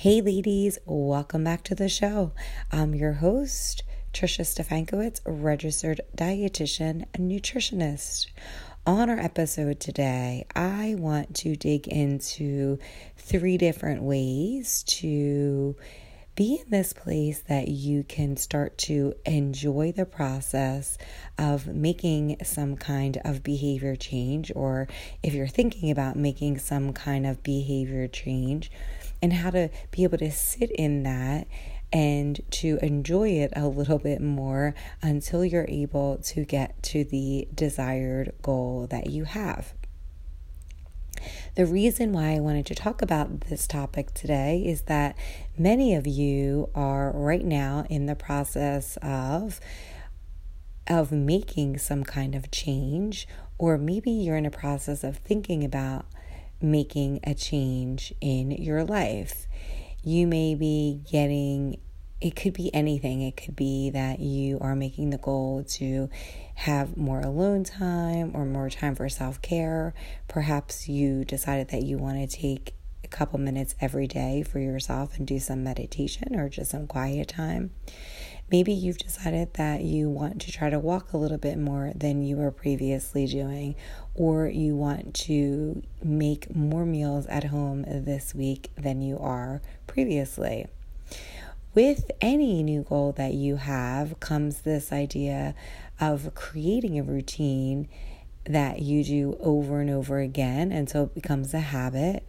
Hey, ladies, welcome back to the show. I'm your host, Trisha Stefankowitz, registered dietitian and nutritionist. On our episode today, I want to dig into three different ways to be in this place that you can start to enjoy the process of making some kind of behavior change, or if you're thinking about making some kind of behavior change, and how to be able to sit in that and to enjoy it a little bit more until you're able to get to the desired goal that you have. The reason why I wanted to talk about this topic today is that many of you are right now in the process of of making some kind of change or maybe you're in a process of thinking about making a change in your life. You may be getting it could be anything. It could be that you are making the goal to have more alone time or more time for self care. Perhaps you decided that you want to take a couple minutes every day for yourself and do some meditation or just some quiet time. Maybe you've decided that you want to try to walk a little bit more than you were previously doing, or you want to make more meals at home this week than you are previously with any new goal that you have comes this idea of creating a routine that you do over and over again until it becomes a habit.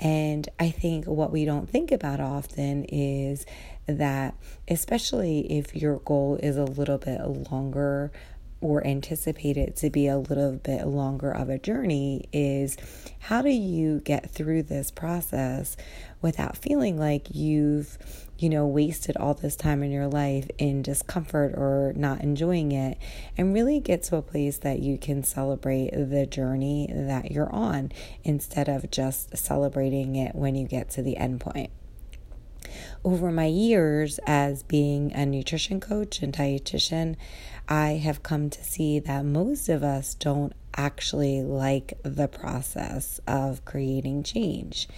And I think what we don't think about often is that, especially if your goal is a little bit longer or anticipate it to be a little bit longer of a journey, is how do you get through this process without feeling like you've you know, wasted all this time in your life in discomfort or not enjoying it, and really get to a place that you can celebrate the journey that you're on instead of just celebrating it when you get to the end point. Over my years as being a nutrition coach and dietitian, I have come to see that most of us don't actually like the process of creating change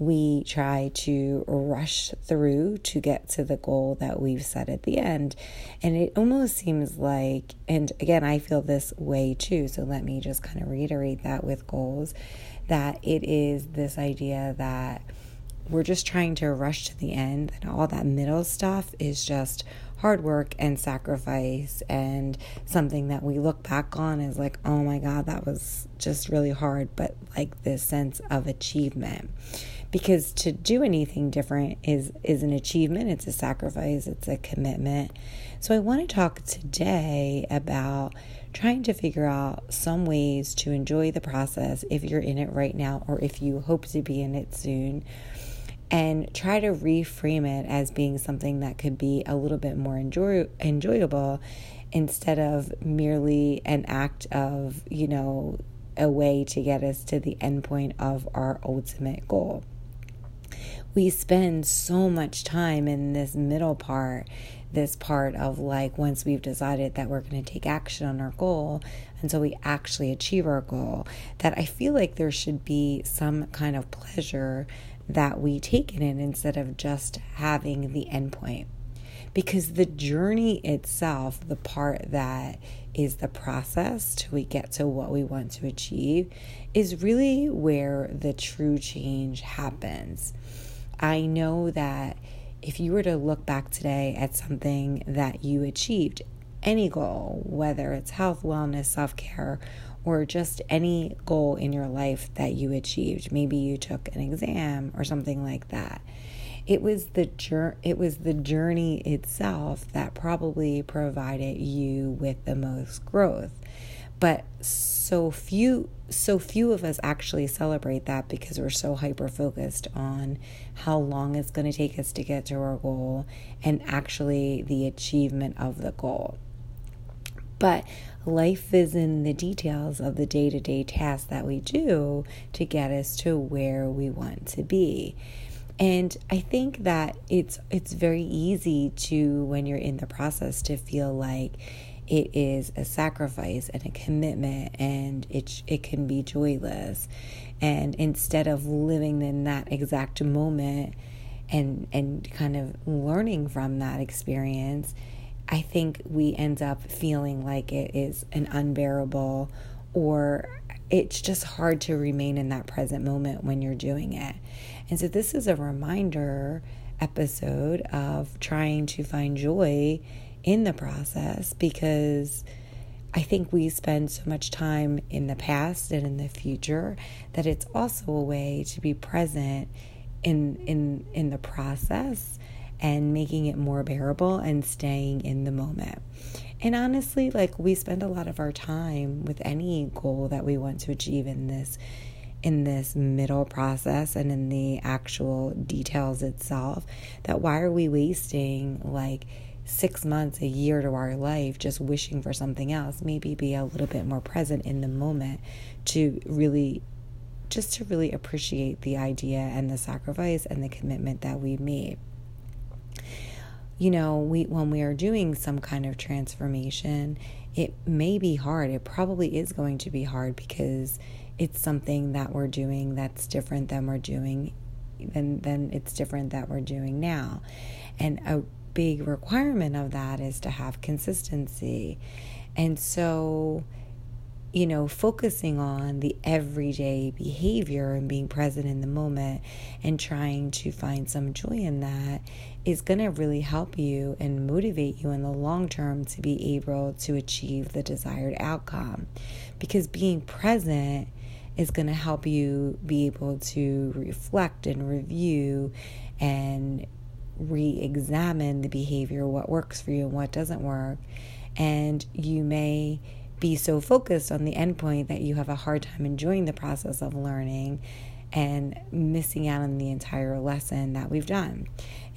we try to rush through to get to the goal that we've set at the end. And it almost seems like, and again, I feel this way too. So let me just kind of reiterate that with goals that it is this idea that we're just trying to rush to the end, and all that middle stuff is just hard work and sacrifice and something that we look back on as like, oh my God, that was just really hard, but like this sense of achievement. Because to do anything different is is an achievement it's a sacrifice it's a commitment. So i want to talk today about trying to figure out some ways to enjoy the process if you're in it right now or if you hope to be in it soon and try to reframe it as being something that could be a little bit more enjoy- enjoyable instead of merely an act of you know a way to get us to the end point of our ultimate goal. We spend so much time in this middle part, this part of like once we've decided that we're going to take action on our goal until we actually achieve our goal, that I feel like there should be some kind of pleasure that we take it in instead of just having the endpoint. Because the journey itself, the part that is the process till we get to what we want to achieve, is really where the true change happens. I know that if you were to look back today at something that you achieved, any goal, whether it's health, wellness, self care, or just any goal in your life that you achieved, maybe you took an exam or something like that. It was the jour- it was the journey itself that probably provided you with the most growth. But so few so few of us actually celebrate that because we're so hyper focused on how long it's going to take us to get to our goal and actually the achievement of the goal. But life is in the details of the day to day tasks that we do to get us to where we want to be. And I think that it's it's very easy to when you're in the process to feel like it is a sacrifice and a commitment and it it can be joyless and instead of living in that exact moment and and kind of learning from that experience, I think we end up feeling like it is an unbearable or it's just hard to remain in that present moment when you're doing it. And so this is a reminder episode of trying to find joy in the process because I think we spend so much time in the past and in the future that it's also a way to be present in in in the process and making it more bearable and staying in the moment. And honestly, like we spend a lot of our time with any goal that we want to achieve in this in this middle process and in the actual details itself that why are we wasting like six months, a year to our life just wishing for something else? Maybe be a little bit more present in the moment to really, just to really appreciate the idea and the sacrifice and the commitment that we made. You know, we when we are doing some kind of transformation, it may be hard. It probably is going to be hard because it's something that we're doing that's different than we're doing than than it's different that we're doing now. And a big requirement of that is to have consistency. And so, you know, focusing on the everyday behavior and being present in the moment and trying to find some joy in that is going to really help you and motivate you in the long term to be able to achieve the desired outcome. Because being present is going to help you be able to reflect and review and re examine the behavior, what works for you and what doesn't work. And you may be so focused on the endpoint that you have a hard time enjoying the process of learning and missing out on the entire lesson that we've done.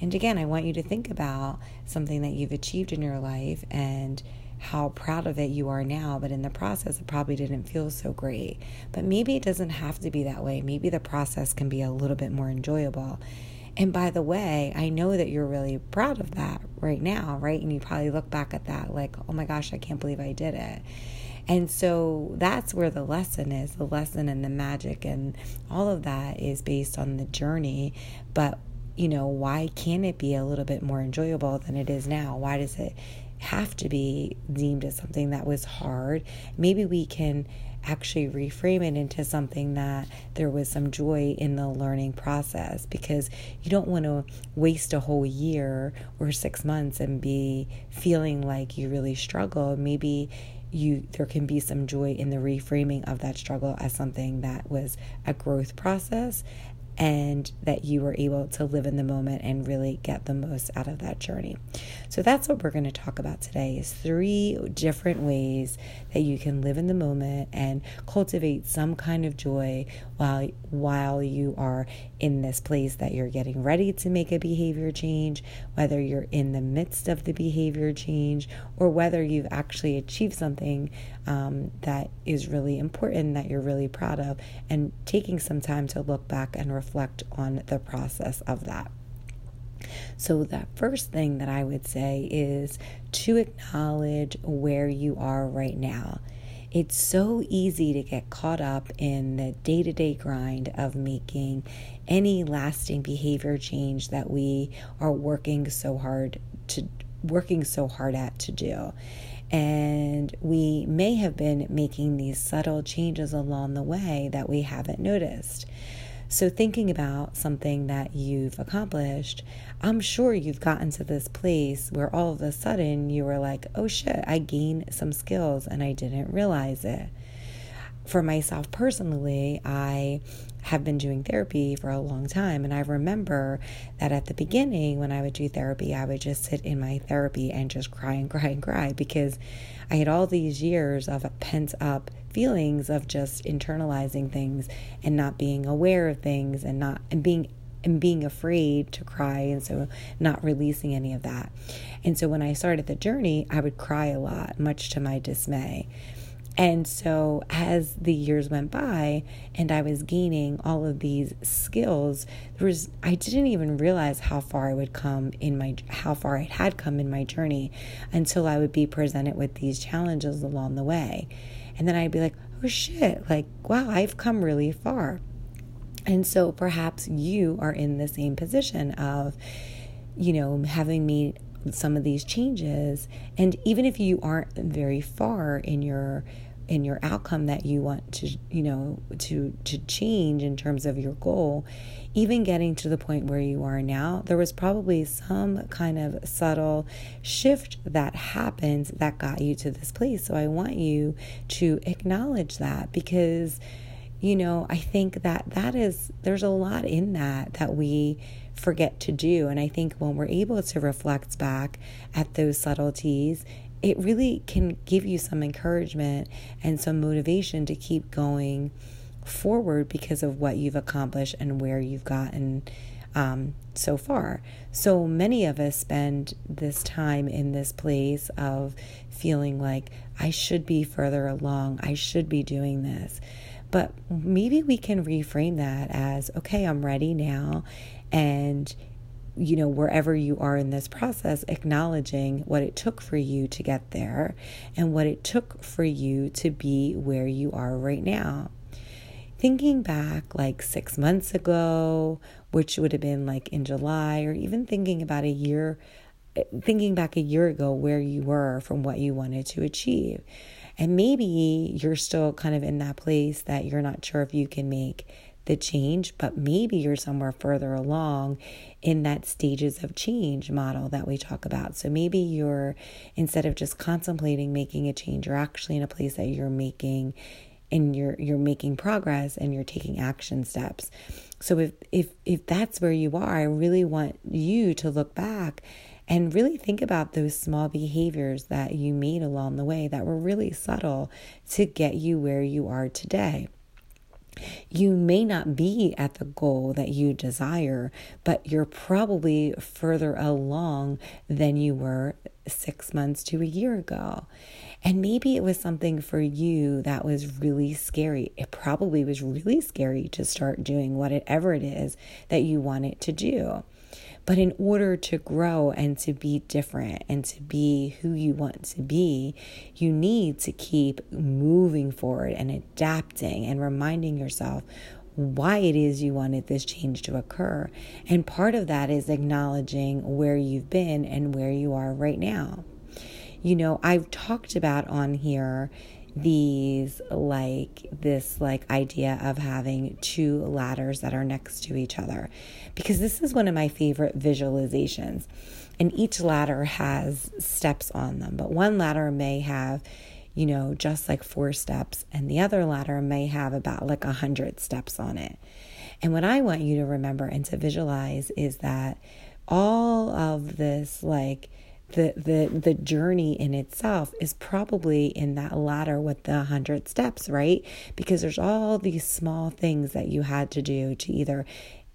And again, I want you to think about something that you've achieved in your life and how proud of it you are now, but in the process, it probably didn't feel so great. But maybe it doesn't have to be that way. Maybe the process can be a little bit more enjoyable. And by the way, I know that you're really proud of that right now, right? And you probably look back at that like, oh my gosh, I can't believe I did it. And so that's where the lesson is the lesson and the magic and all of that is based on the journey. But, you know, why can't it be a little bit more enjoyable than it is now? Why does it have to be deemed as something that was hard? Maybe we can actually reframe it into something that there was some joy in the learning process because you don't want to waste a whole year or six months and be feeling like you really struggle. Maybe you there can be some joy in the reframing of that struggle as something that was a growth process and that you were able to live in the moment and really get the most out of that journey. So that's what we're going to talk about today is three different ways that you can live in the moment and cultivate some kind of joy while while you are in this place that you're getting ready to make a behavior change, whether you're in the midst of the behavior change or whether you've actually achieved something um, that is really important that you're really proud of and taking some time to look back and reflect on the process of that. So, the first thing that I would say is to acknowledge where you are right now. It's so easy to get caught up in the day to day grind of making any lasting behavior change that we are working so hard to working so hard at to do. And we may have been making these subtle changes along the way that we haven't noticed. So, thinking about something that you've accomplished, I'm sure you've gotten to this place where all of a sudden you were like, oh shit, I gained some skills and I didn't realize it. For myself personally, I have been doing therapy for a long time. And I remember that at the beginning, when I would do therapy, I would just sit in my therapy and just cry and cry and cry because I had all these years of pent up feelings of just internalizing things and not being aware of things and not and being and being afraid to cry and so not releasing any of that. And so when I started the journey, I would cry a lot, much to my dismay. And so, as the years went by and I was gaining all of these skills, there was I didn't even realize how far I would come in my how far I had come in my journey until I would be presented with these challenges along the way. And then I'd be like, "Oh shit, like wow, I've come really far." And so perhaps you are in the same position of, you know, having made some of these changes. And even if you aren't very far in your in your outcome that you want to you know to to change in terms of your goal even getting to the point where you are now there was probably some kind of subtle shift that happens that got you to this place. So i want you to acknowledge that because you know i think that that is there's a lot in that that we forget to do. And i think when we're able to reflect back at those subtleties it really can give you some encouragement and some motivation to keep going forward because of what you've accomplished and where you've gotten um, so far. So many of us spend this time in this place of feeling like I should be further along, I should be doing this. But maybe we can reframe that as okay, I'm ready now. And you know, wherever you are in this process, acknowledging what it took for you to get there and what it took for you to be where you are right now. Thinking back like six months ago, which would have been like in July, or even thinking about a year, eh, thinking back a year ago where you were from what you wanted to achieve. And maybe you're still kind of in that place that you're not sure if you can make the change, but maybe you're somewhere further along in that stages of change model that we talk about. So maybe you're, instead of just contemplating making a change, you're actually in a place that you're making and you're you're making progress and you're taking action steps. So if if if that's where you are, I really want you to look back and really think about those small behaviors that you made along the way that were really subtle to get you where you are today. You may not be at the goal that you desire, but you're probably further along than you were six months to a year ago. And maybe it was something for you that was really scary. It probably was really scary to start doing whatever it is that you wanted to do. But in order to grow and to be different and to be who you want to be, you need to keep moving forward and adapting and reminding yourself why it is you wanted this change to occur. And part of that is acknowledging where you've been and where you are right now. You know, I've talked about on here these like this like idea of having two ladders that are next to each other. Because this is one of my favorite visualizations and each ladder has steps on them but one ladder may have you know just like four steps and the other ladder may have about like a hundred steps on it. And what i want you to remember and to visualize is that all of this like the the the journey in itself is probably in that ladder with the 100 steps right? Because there's all these small things that you had to do to either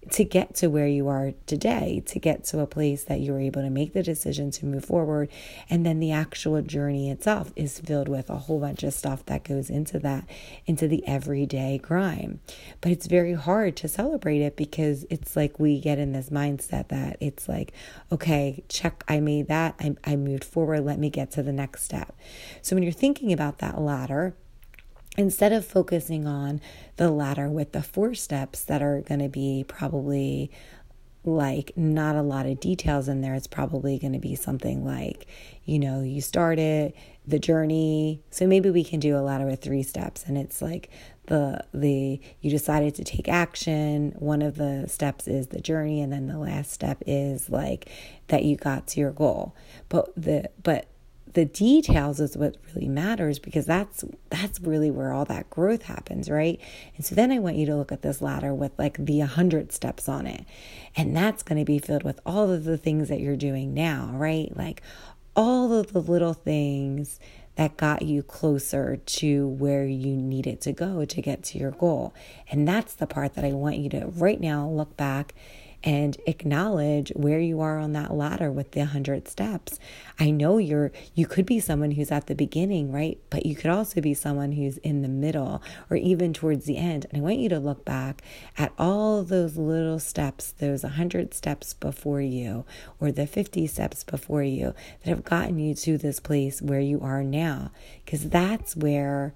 to get to where you are today, to get to a place that you were able to make the decision to move forward. And then the actual journey itself is filled with a whole bunch of stuff that goes into that, into the everyday grind. But it's very hard to celebrate it because it's like we get in this mindset that it's like, okay, check, I made that, I, I moved forward, let me get to the next step. So when you're thinking about that ladder, instead of focusing on the ladder with the four steps that are going to be probably like not a lot of details in there it's probably going to be something like you know you started the journey so maybe we can do a ladder with three steps and it's like the the you decided to take action one of the steps is the journey and then the last step is like that you got to your goal. But the but the details is what really matters because that's that's really where all that growth happens right? And so then i want you to look at this ladder with like the 100 steps on it. And that's going to be filled with all of the things that you're doing now right? Like all of the little things that got you closer to where you needed to go to get to your goal. And that's the part that i want you to right now look back and acknowledge where you are on that ladder with the 100 steps. I know you're you could be someone who's at the beginning, right? But you could also be someone who's in the middle or even towards the end. And I want you to look back at all those little steps, those 100 steps before you or the 50 steps before you that have gotten you to this place where you are now because that's where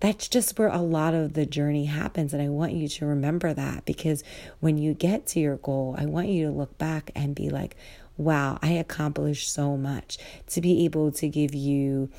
that's just where a lot of the journey happens. And I want you to remember that because when you get to your goal, I want you to look back and be like, wow, I accomplished so much. To be able to give you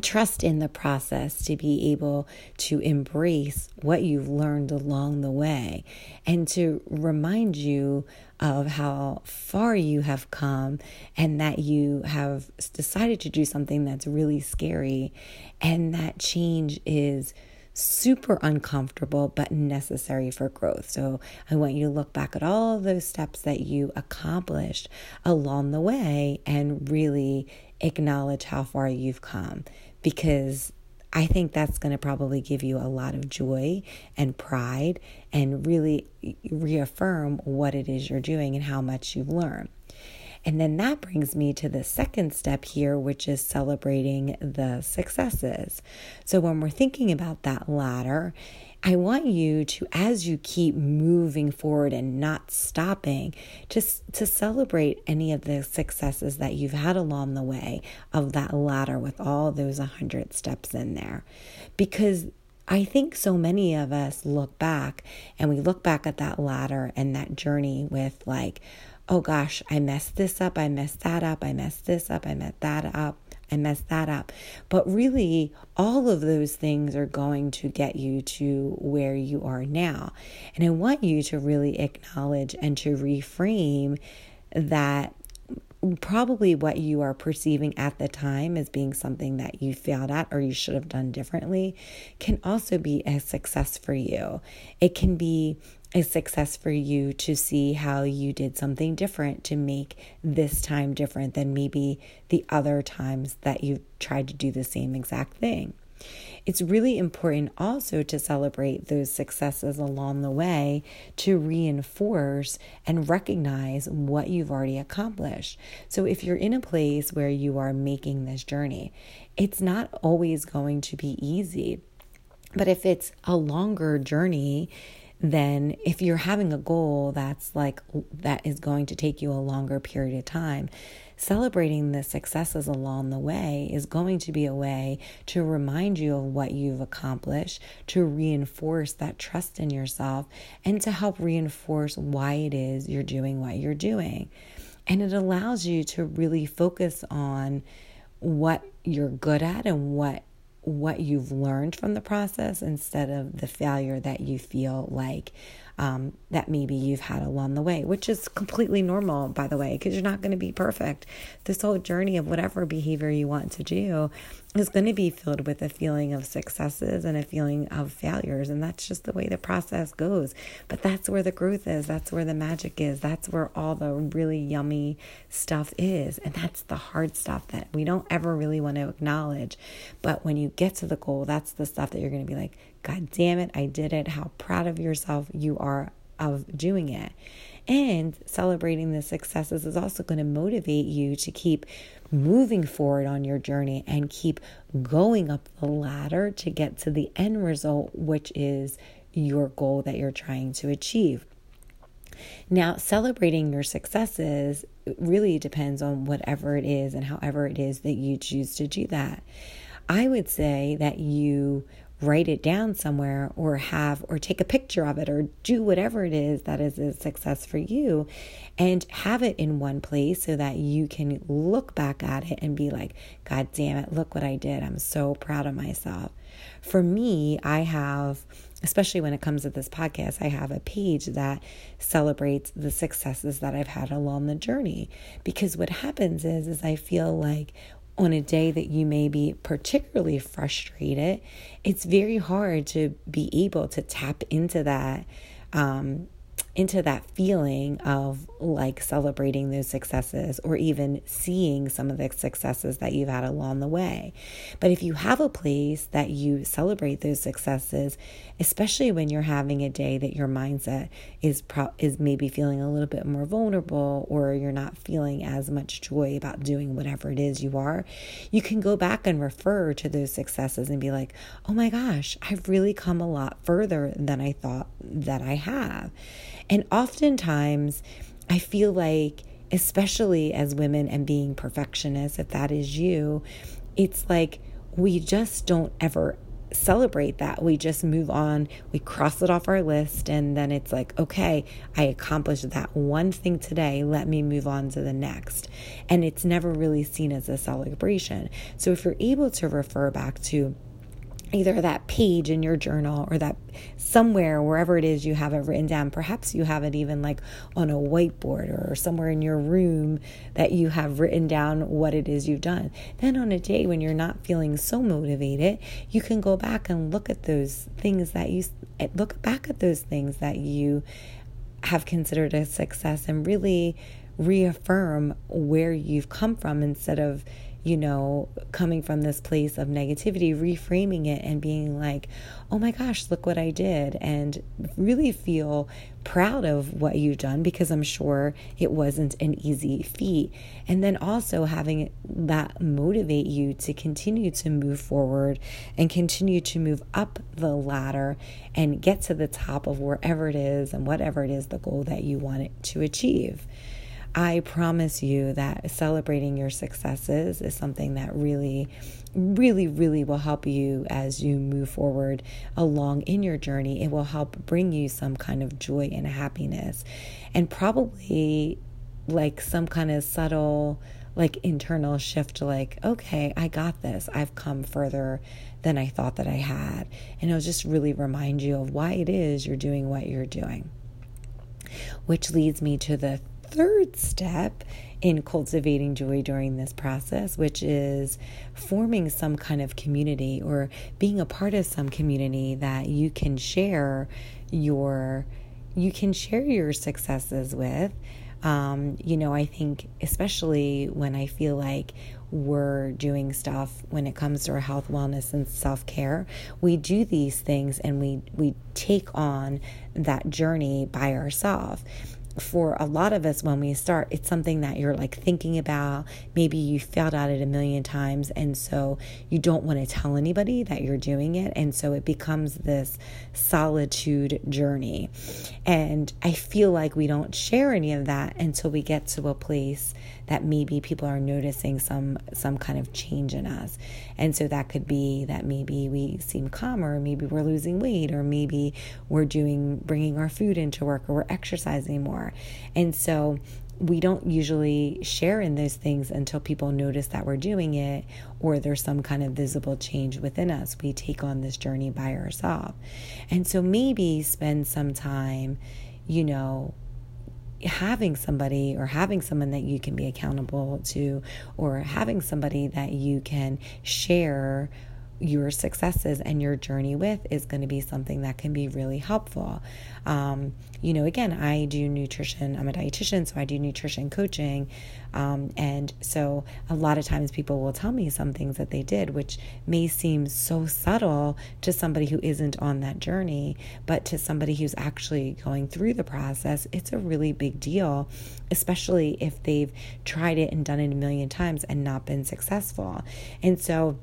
trust in the process to be able to embrace what you've learned along the way and to remind you of how far you have come and that you have decided to do something that's really scary and that change is super uncomfortable but necessary for growth. So I want you to look back at all those steps that you accomplished along the way and really acknowledge how far you've come because I think that's going to probably give you a lot of joy and pride and really reaffirm what it is you're doing and how much you've learned. And then that brings me to the second step here, which is celebrating the successes. So when we're thinking about that ladder, I want you to, as you keep moving forward and not stopping, just to celebrate any of the successes that you've had along the way of that ladder with all those 100 steps in there. Because I think so many of us look back and we look back at that ladder and that journey with, like, oh gosh, I messed this up, I messed that up, I messed this up, I messed that up, I messed that up. But really, all of those things are going to get you to where you are now. And I want you to really acknowledge and to reframe that probably what you are perceiving at the time as being something that you failed at or you should have done differently can also be a success for you. It can be a success for you to see how you did something different to make this time different than maybe the other times that you tried to do the same exact thing. It's really important also to celebrate those successes along the way to reinforce and recognize what you've already accomplished. So, if you're in a place where you are making this journey, it's not always going to be easy. But if it's a longer journey, then if you're having a goal that's like that is going to take you a longer period of time, celebrating the successes along the way is going to be a way to remind you of what you've accomplished, to reinforce that trust in yourself, and to help reinforce why it is you're doing what you're doing. And it allows you to really focus on what you're good at and what what you've learned from the process instead of the failure that you feel like um, that maybe you've had along the way, which is completely normal, by the way, because you're not going to be perfect. This whole journey of whatever behavior you want to do is going to be filled with a feeling of successes and a feeling of failures. And that's just the way the process goes. But that's where the growth is. That's where the magic is. That's where all the really yummy stuff is. And that's the hard stuff that we don't ever really want to acknowledge. But when you get to the goal, that's the stuff that you're going to be like, God damn it, I did it. How proud of yourself you are of doing it. And celebrating the successes is also going to motivate you to keep moving forward on your journey and keep going up the ladder to get to the end result, which is your goal that you're trying to achieve. Now, celebrating your successes really depends on whatever it is and however it is that you choose to do that. I would say that you write it down somewhere or have or take a picture of it or do whatever it is that is a success for you and have it in one place so that you can look back at it and be like god damn it look what i did. I'm so proud of myself. For me i have especially when it comes to this podcast i have a page that celebrates the successes that i've had along the journey. Because what happens is is i feel like on a day that you may be particularly frustrated, it's very hard to be able to tap into that um, into that feeling of like celebrating those successes or even seeing some of the successes that you've had along the way. But if you have a place that you celebrate those successes, especially when you're having a day that your mindset is pro- is maybe feeling a little bit more vulnerable or you're not feeling as much joy about doing whatever it is you are, you can go back and refer to those successes and be like, "Oh my gosh, I've really come a lot further than I thought that I have." And oftentimes, I feel like, especially as women and being perfectionists, if that is you, it's like we just don't ever celebrate that. We just move on, we cross it off our list, and then it's like, okay, I accomplished that one thing today. Let me move on to the next. And it's never really seen as a celebration. So if you're able to refer back to either that page in your journal or that somewhere, wherever it is you have it written down. Perhaps you have it even like on a whiteboard or somewhere in your room that you have written down what it is you've done. Then on a day when you're not feeling so motivated, you can go back and look at those things that you eh, look back at those things that you have considered a success and really reaffirm where you've come from instead of you know, coming from this place of negativity, reframing it and being like, oh my gosh, look what I did, and really feel proud of what you've done because I'm sure it wasn't an easy feat. And then also having that motivate you to continue to move forward and continue to move up the ladder and get to the top of wherever it is and whatever it is the goal that you want it to achieve. I promise you that celebrating your successes is something that really, really, really will help you as you move forward along in your journey. It will help bring you some kind of joy and happiness, and probably like some kind of subtle, like internal shift like, okay, I got this. I've come further than I thought that I had. And it'll just really remind you of why it is you're doing what you're doing. Which leads me to the third step in cultivating joy during this process, which is forming some kind of community or being a part of some community that you can share your you can share your successes with. Um, you know, I think especially when I feel like we're doing stuff when it comes to our health, wellness, and self care, we do these things and we we take on that journey by ourselves for a lot of us when we start it's something that you're like thinking about. Maybe you failed at it a million times and so you don't want to tell anybody that you're doing it and so it becomes this solitude journey. And i feel like we don't share any of that until we get to a place that maybe people are noticing some some kind of change in us and so that could be that maybe we seem calmer maybe we're losing weight or maybe we're doing bringing our food into work or we're exercising more and so we don't usually share in those things until people notice that we're doing it or there's some kind of visible change within us. We take on this journey by ourselves. And so maybe spend some time, you know, having somebody or having someone that you can be accountable to or having somebody that you can share your successes and your journey with is going to be something that can be really helpful. Um, you know, again, I do nutrition, I'm a dietitian, so I do nutrition coaching. Um, and so a lot of times people will tell me some things that they did, which may seem so subtle to somebody who isn't on that journey, but to somebody who's actually going through the process, it's a really big deal, especially if they've tried it and done it a million times and not been successful. And so,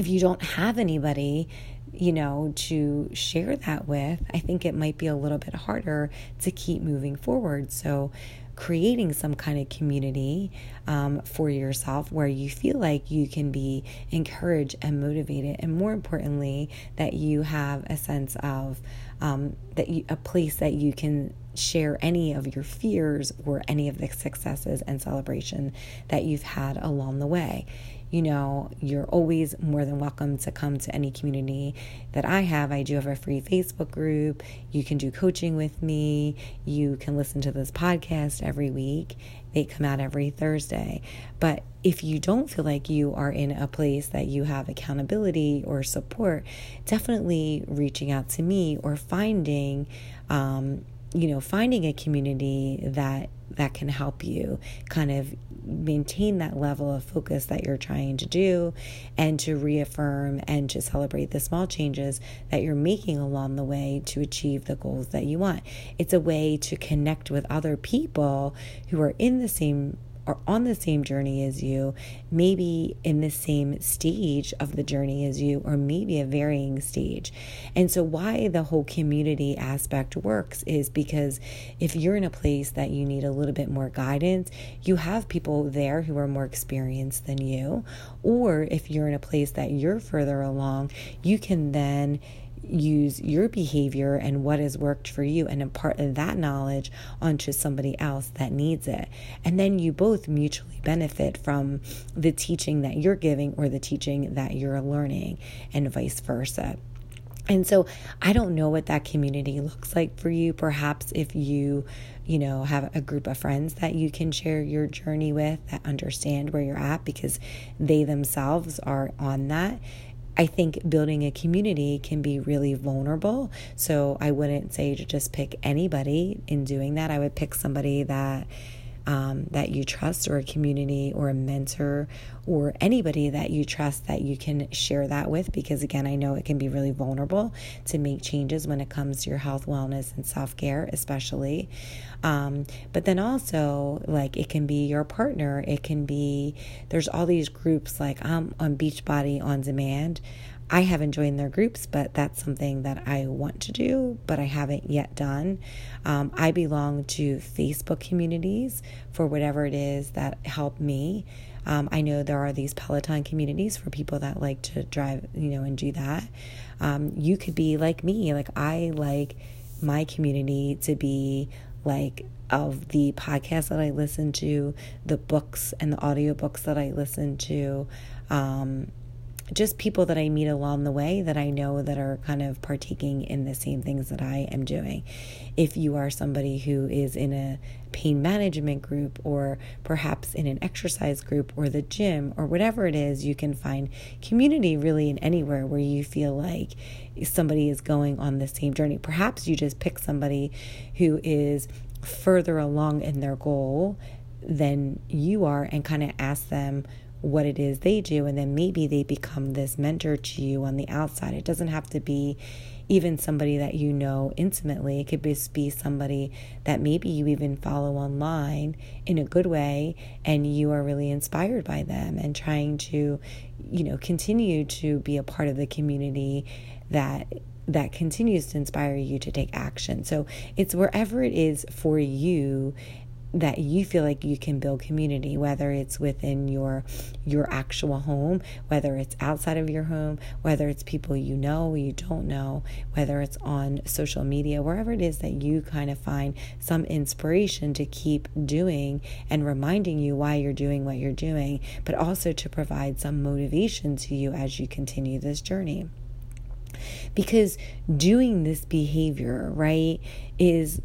if you don't have anybody, you know, to share that with, I think it might be a little bit harder to keep moving forward. So, creating some kind of community um, for yourself where you feel like you can be encouraged and motivated, and more importantly, that you have a sense of um, that you, a place that you can share any of your fears or any of the successes and celebration that you've had along the way you know, you're always more than welcome to come to any community that I have. I do have a free Facebook group. You can do coaching with me. You can listen to this podcast every week. They come out every Thursday. But if you don't feel like you are in a place that you have accountability or support, definitely reaching out to me or finding, um, you know, finding a community that that can help you kind of maintain that level of focus that you're trying to do and to reaffirm and to celebrate the small changes that you're making along the way to achieve the goals that you want. It's a way to connect with other people who are in the same are on the same journey as you, maybe in the same stage of the journey as you, or maybe a varying stage. And so, why the whole community aspect works is because if you're in a place that you need a little bit more guidance, you have people there who are more experienced than you. Or if you're in a place that you're further along, you can then use your behavior and what has worked for you and impart that knowledge onto somebody else that needs it. And then you both mutually benefit from the teaching that you're giving or the teaching that you're learning, and vice versa. And so I don't know what that community looks like for you. Perhaps if you, you know, have a group of friends that you can share your journey with that understand where you're at because they themselves are on that I think building a community can be really vulnerable. So I wouldn't say to just pick anybody in doing that. I would pick somebody that um, that you trust, or a community, or a mentor, or anybody that you trust that you can share that with. Because again, I know it can be really vulnerable to make changes when it comes to your health, wellness, and self care, especially. Um, but then also, like, it can be your partner, it can be, there's all these groups like I'm on Beachbody on demand. I haven't joined their groups, but that's something that I want to do, but I haven't yet done. Um, I belong to Facebook communities for whatever it is that help me. Um, I know there are these Peloton communities for people that like to drive, you know, and do that. Um, you could be like me. Like, I like my community to be like of the podcasts that I listen to, the books and the audiobooks that I listen to, um, just people that I meet along the way that I know that are kind of partaking in the same things that I am doing. If you are somebody who is in a pain management group or perhaps in an exercise group or the gym or whatever it is, you can find community really in anywhere where you feel like somebody is going on the same journey. Perhaps you just pick somebody who is further along in their goal than you are and kind of ask them what it is they do and then maybe they become this mentor to you on the outside it doesn't have to be even somebody that you know intimately it could just be somebody that maybe you even follow online in a good way and you are really inspired by them and trying to you know continue to be a part of the community that that continues to inspire you to take action. So it's wherever it is for you that you feel like you can build community whether it's within your your actual home whether it's outside of your home whether it's people you know you don't know whether it's on social media wherever it is that you kind of find some inspiration to keep doing and reminding you why you're doing what you're doing but also to provide some motivation to you as you continue this journey. Because doing this behavior right is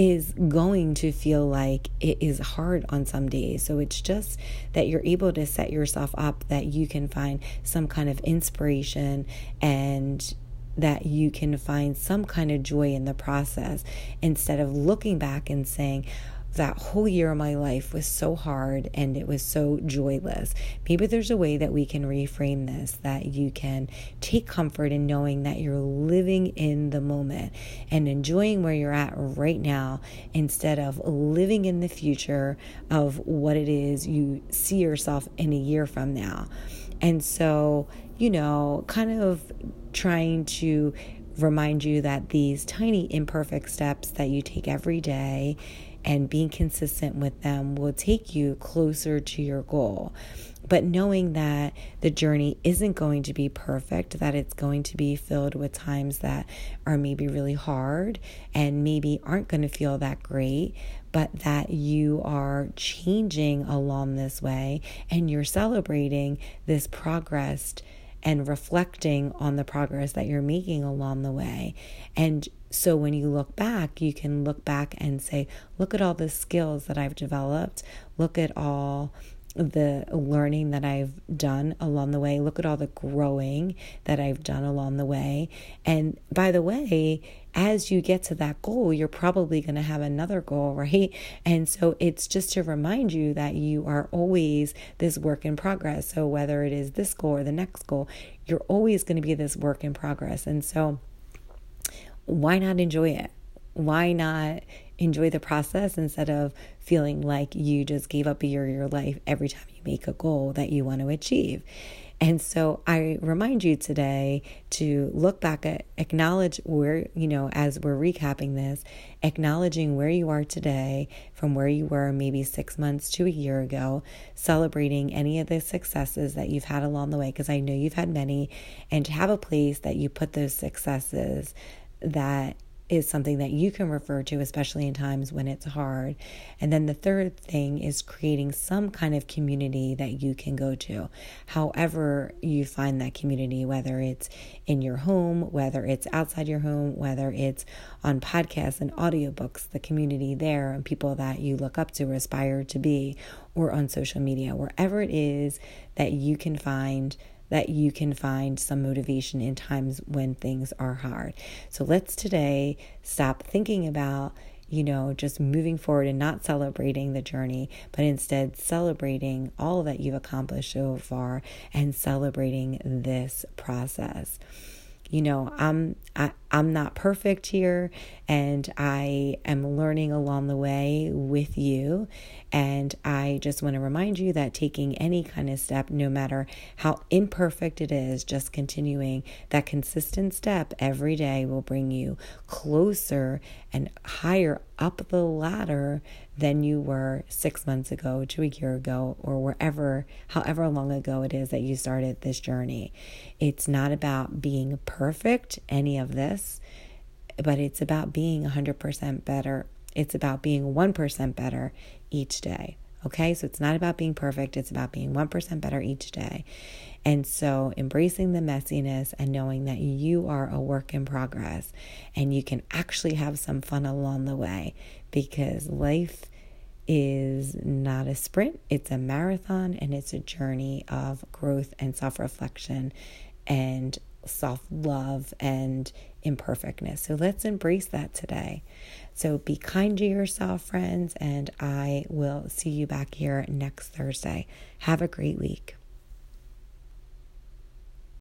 is going to feel like it is hard on some days. So it's just that you're able to set yourself up that you can find some kind of inspiration and that you can find some kind of joy in the process instead of looking back and saying, that whole year of my life was so hard and it was so joyless. Maybe there's a way that we can reframe this, that you can take comfort in knowing that you're living in the moment and enjoying where you're at right now instead of living in the future of what it is you see yourself in a year from now. And so, you know, kind of trying to remind you that these tiny imperfect steps that you take every day and being consistent with them will take you closer to your goal. But knowing that the journey isn't going to be perfect, that it's going to be filled with times that are maybe really hard and maybe aren't going to feel that great, but that you are changing along this way and you're celebrating this progress and reflecting on the progress that you're making along the way. And so when you look back, you can look back and say, look at all the skills that I've developed. Look at all the learning that I've done along the way. Look at all the growing that I've done along the way. And by the way, as you get to that goal, you're probably going to have another goal, right? And so it's just to remind you that you are always this work in progress. So whether it is this goal or the next goal, you're always going to be this work in progress. And so why not enjoy it? Why not enjoy the process instead of feeling like you just gave up a year of your life every time you make a goal that you want to achieve? And so I remind you today to look back at acknowledge where, you know, as we're recapping this, acknowledging where you are today from where you were maybe six months to a year ago, celebrating any of the successes that you've had along the way, because I know you've had many, and to have a place that you put those successes that is something that you can refer to, especially in times when it's hard. And then the third thing is creating some kind of community that you can go to. However, you find that community, whether it's in your home, whether it's outside your home, whether it's on podcasts and audiobooks, the community there and people that you look up to or aspire to be, or on social media, wherever it is that you can find that you can find some motivation in times when things are hard. So let's today stop thinking about you know, just moving forward and not celebrating the journey, but instead celebrating all that you've accomplished so far and celebrating this process you know i'm I, i'm not perfect here and i am learning along the way with you and i just want to remind you that taking any kind of step no matter how imperfect it is just continuing that consistent step every day will bring you closer and higher up the ladder than you were six months ago to a year ago or wherever, however long ago it is that you started this journey. It's not about being perfect, any of this, but it's about being 100% better. It's about being 1% better each day. Okay, so it's not about being perfect, it's about being 1% better each day. And so, embracing the messiness and knowing that you are a work in progress and you can actually have some fun along the way because life is not a sprint, it's a marathon and it's a journey of growth and self reflection and self love and imperfectness. So let's embrace that today. So be kind to yourself, friends, and I will see you back here next Thursday. Have a great week.